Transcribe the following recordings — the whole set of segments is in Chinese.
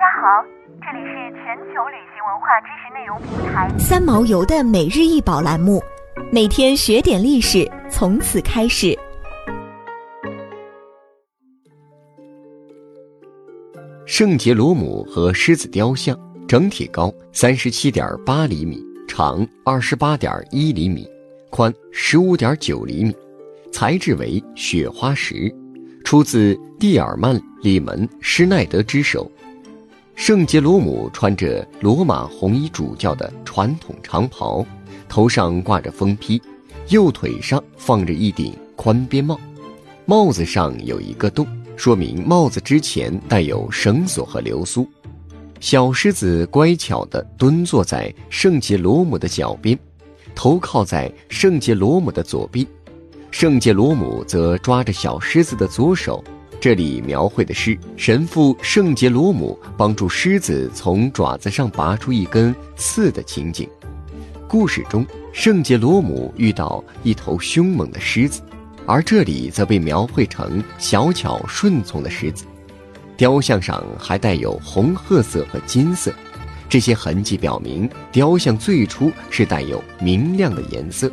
家好，这里是全球旅行文化知识内容平台三毛游的每日一宝栏目，每天学点历史，从此开始。圣杰罗姆和狮子雕像整体高三十七点八厘米，长二十八点一厘米，宽十五点九厘米，材质为雪花石，出自蒂尔曼·里门·施耐德之手。圣杰罗姆穿着罗马红衣主教的传统长袍，头上挂着风披，右腿上放着一顶宽边帽，帽子上有一个洞，说明帽子之前带有绳索和流苏。小狮子乖巧地蹲坐在圣杰罗姆的脚边，头靠在圣杰罗姆的左臂，圣杰罗姆则抓着小狮子的左手。这里描绘的是神父圣杰罗姆帮助狮子从爪子上拔出一根刺的情景。故事中，圣杰罗姆遇到一头凶猛的狮子，而这里则被描绘成小巧顺从的狮子。雕像上还带有红褐色和金色，这些痕迹表明雕像最初是带有明亮的颜色。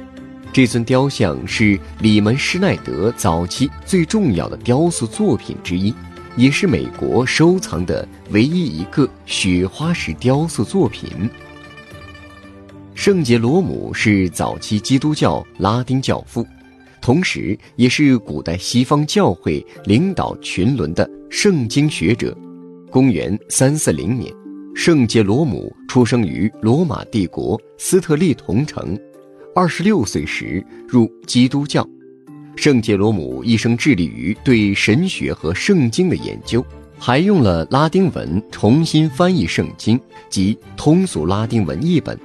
这尊雕像是里门施耐德早期最重要的雕塑作品之一，也是美国收藏的唯一一个雪花石雕塑作品。圣杰罗姆是早期基督教拉丁教父，同时也是古代西方教会领导群伦的圣经学者。公元三四零年，圣杰罗姆出生于罗马帝国斯特利同城。二十六岁时入基督教，圣杰罗姆一生致力于对神学和圣经的研究，还用了拉丁文重新翻译圣经及通俗拉丁文译本。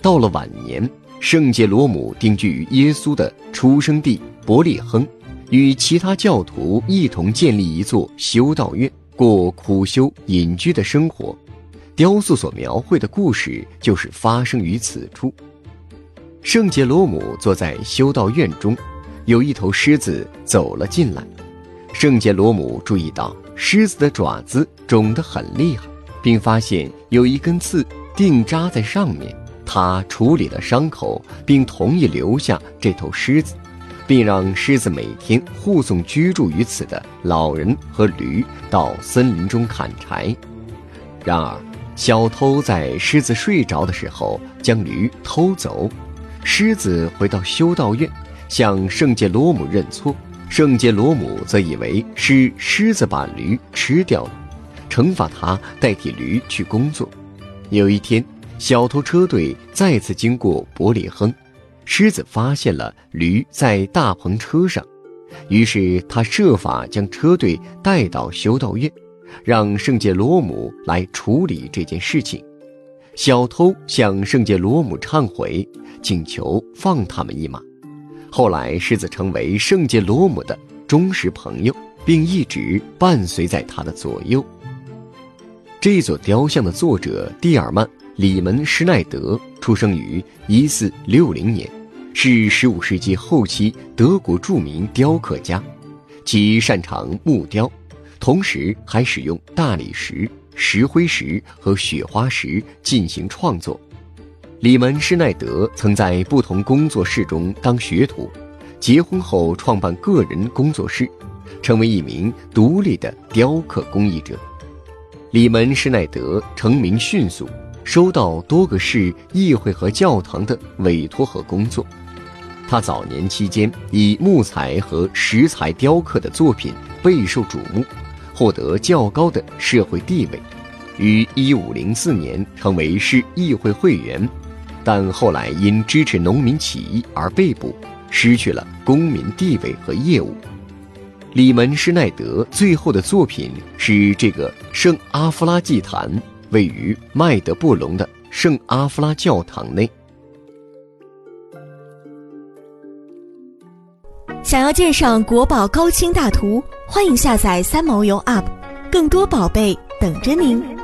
到了晚年，圣杰罗姆定居于耶稣的出生地伯利恒，与其他教徒一同建立一座修道院，过苦修隐居的生活。雕塑所描绘的故事就是发生于此处。圣杰罗姆坐在修道院中，有一头狮子走了进来。圣杰罗姆注意到狮子的爪子肿得很厉害，并发现有一根刺钉扎在上面。他处理了伤口，并同意留下这头狮子，并让狮子每天护送居住于此的老人和驴到森林中砍柴。然而，小偷在狮子睡着的时候将驴偷走。狮子回到修道院，向圣杰罗姆认错。圣杰罗姆则以为是狮子把驴吃掉了，惩罚他代替驴去工作。有一天，小偷车队再次经过伯里亨，狮子发现了驴在大篷车上，于是他设法将车队带到修道院，让圣杰罗姆来处理这件事情。小偷向圣杰罗姆忏悔，请求放他们一马。后来，狮子成为圣杰罗姆的忠实朋友，并一直伴随在他的左右。这座雕像的作者蒂尔曼·里门施耐德出生于1460年，是15世纪后期德国著名雕刻家，其擅长木雕，同时还使用大理石。石灰石和雪花石进行创作。里门施耐德曾在不同工作室中当学徒，结婚后创办个人工作室，成为一名独立的雕刻工艺者。里门施耐德成名迅速，收到多个市议会和教堂的委托和工作。他早年期间以木材和石材雕刻的作品备受瞩目。获得较高的社会地位，于一五零四年成为市议会会员，但后来因支持农民起义而被捕，失去了公民地位和业务。里门施耐德最后的作品是这个圣阿夫拉祭坛，位于麦德布隆的圣阿夫拉教堂内。想要鉴赏国宝高清大图。欢迎下载三毛游 App，更多宝贝等着您。